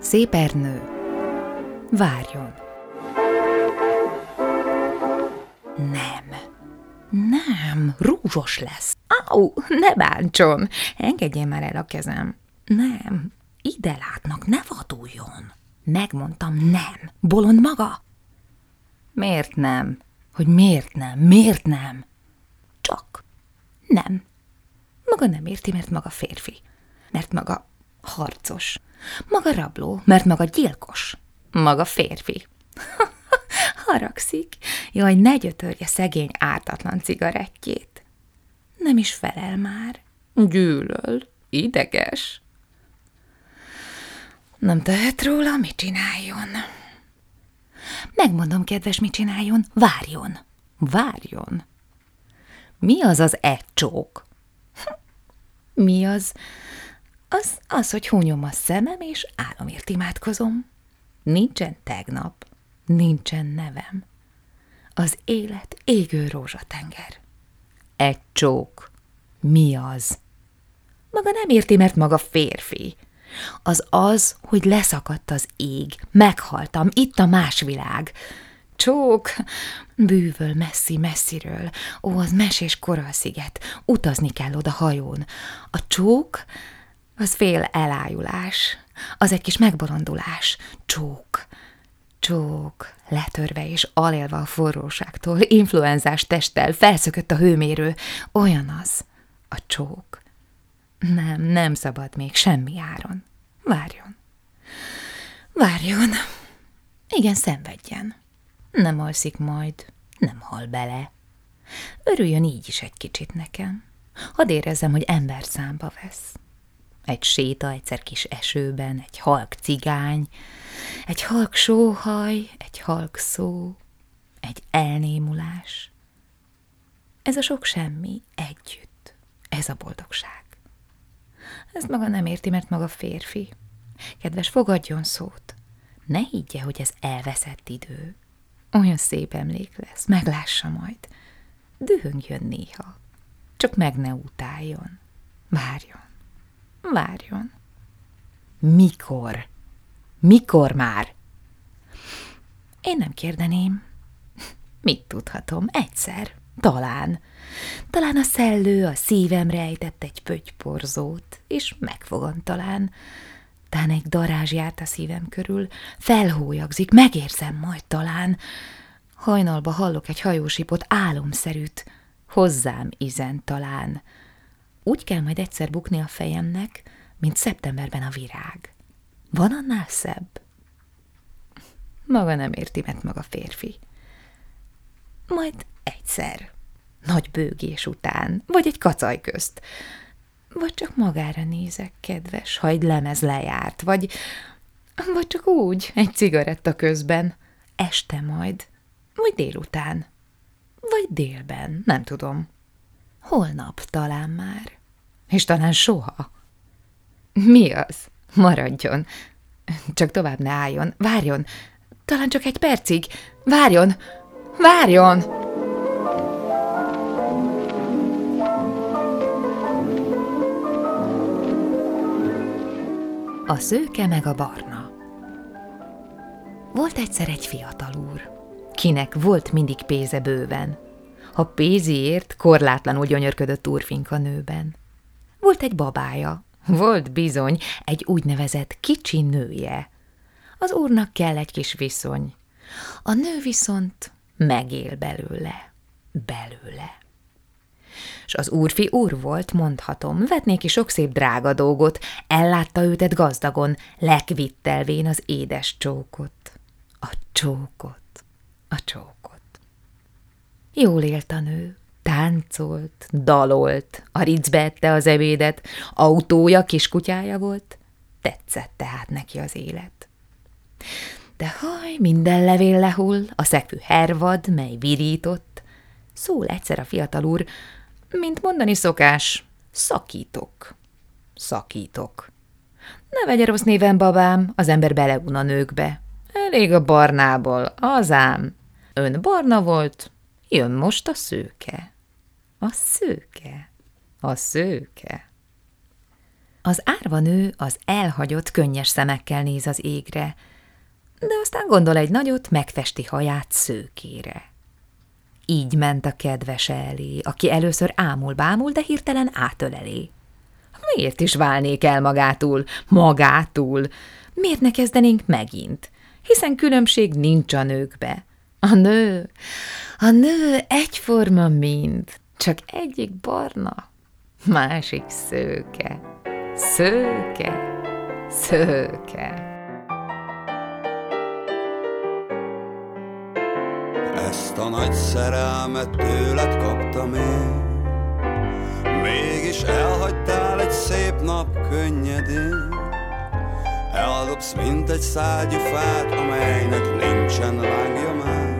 Szép Ernő, várjon! Nem, nem, rúzsos lesz. Au, ne bántson, engedjen már el a kezem. Nem, ide látnak, ne vaduljon. Megmondtam, nem. Bolond maga? Miért nem? Hogy miért nem? Miért nem? Csak nem. Maga nem érti, mert maga férfi. Mert maga harcos. Maga rabló, mert maga gyilkos. Maga férfi. Haragszik. Jaj, ne gyötörje szegény ártatlan cigarettjét. Nem is felel már. Gyűlöl. Ideges. Nem tehet róla, mit csináljon. Megmondom, kedves, mit csináljon. Várjon. Várjon. Mi az az egy csók? Mi az? Az, az, hogy hunyom a szemem, és álomért imádkozom. Nincsen tegnap, nincsen nevem. Az élet égő rózsatenger. Egy csók. Mi az? Maga nem érti, mert maga férfi. Az az, hogy leszakadt az ég, meghaltam, itt a más világ. Csók, bűvöl messzi-messziről, ó, az mesés koralsziget, utazni kell oda hajón. A csók, az fél elájulás, az egy kis megbolondulás. Csók, csók, letörve és alélve a forróságtól, influenzás testtel, felszökött a hőmérő, olyan az, a csók. Nem, nem szabad még semmi áron. Várjon. Várjon. Igen, szenvedjen. Nem alszik majd, nem hal bele. Örüljön így is egy kicsit nekem. Hadd érezzem, hogy ember számba vesz. Egy séta egyszer kis esőben, egy halk cigány, egy halk sóhaj, egy halk szó, egy elnémulás. Ez a sok semmi együtt, ez a boldogság. Ez maga nem érti, mert maga férfi. Kedves, fogadjon szót. Ne higgye, hogy ez elveszett idő. Olyan szép emlék lesz, meglássa majd. Dühöngjön néha. Csak meg ne utáljon. Várjon. Várjon. Mikor? Mikor már? Én nem kérdeném. Mit tudhatom? Egyszer. Talán. Talán a szellő a szívemre ejtett egy pötyporzót, és megfogom talán. Tán egy darázs járt a szívem körül, felhólyagzik, megérzem majd talán. Hajnalba hallok egy hajósipot álomszerűt, hozzám izen talán. Úgy kell majd egyszer bukni a fejemnek, mint szeptemberben a virág. Van annál szebb? Maga nem érti, mert maga férfi. Majd egyszer, nagy bőgés után, vagy egy kacaj közt, vagy csak magára nézek, kedves, ha egy lemez lejárt, vagy, vagy csak úgy, egy cigaretta közben, este majd, vagy délután, vagy délben, nem tudom. Holnap talán már, és talán soha. Mi az? Maradjon. Csak tovább ne álljon. Várjon. Talán csak egy percig. Várjon. Várjon! A szőke meg a barna Volt egyszer egy fiatal úr, kinek volt mindig pénze bőven. Ha pénziért korlátlanul gyönyörködött úrfinka nőben. Volt egy babája, volt bizony egy úgynevezett kicsi nője. Az úrnak kell egy kis viszony. A nő viszont megél belőle, belőle. S az úrfi úr volt, mondhatom, vett néki sok szép drága dolgot, ellátta őtet gazdagon, lekvittelvén az édes csókot. A csókot, a csókot. Jól élt a nő, táncolt, dalolt, a ricbe ette az ebédet, autója, kiskutyája volt, tetszett tehát neki az élet. De haj, minden levél lehull, a szekvű hervad, mely virított, szól egyszer a fiatal úr, mint mondani szokás, szakítok. Szakítok. Ne vegye rossz néven, babám, az ember beleun a nőkbe. Elég a barnából, az ám. Ön barna volt, jön most a szőke. A szőke. A szőke. Az árva nő az elhagyott, könnyes szemekkel néz az égre, de aztán gondol egy nagyot, megfesti haját szőkére. Így ment a kedves elé, aki először ámul-bámul, de hirtelen átölelé. Miért is válnék el magától, magától? Miért ne kezdenénk megint? Hiszen különbség nincs a nőkbe. A nő, a nő egyforma mind, csak egyik barna, másik szőke, szőke, szőke. Ezt a nagy szerelmet tőled kaptam én. Mégis elhagytál egy szép nap könnyedén. Eldobsz, mint egy szágyú fát, amelynek nincsen lángja már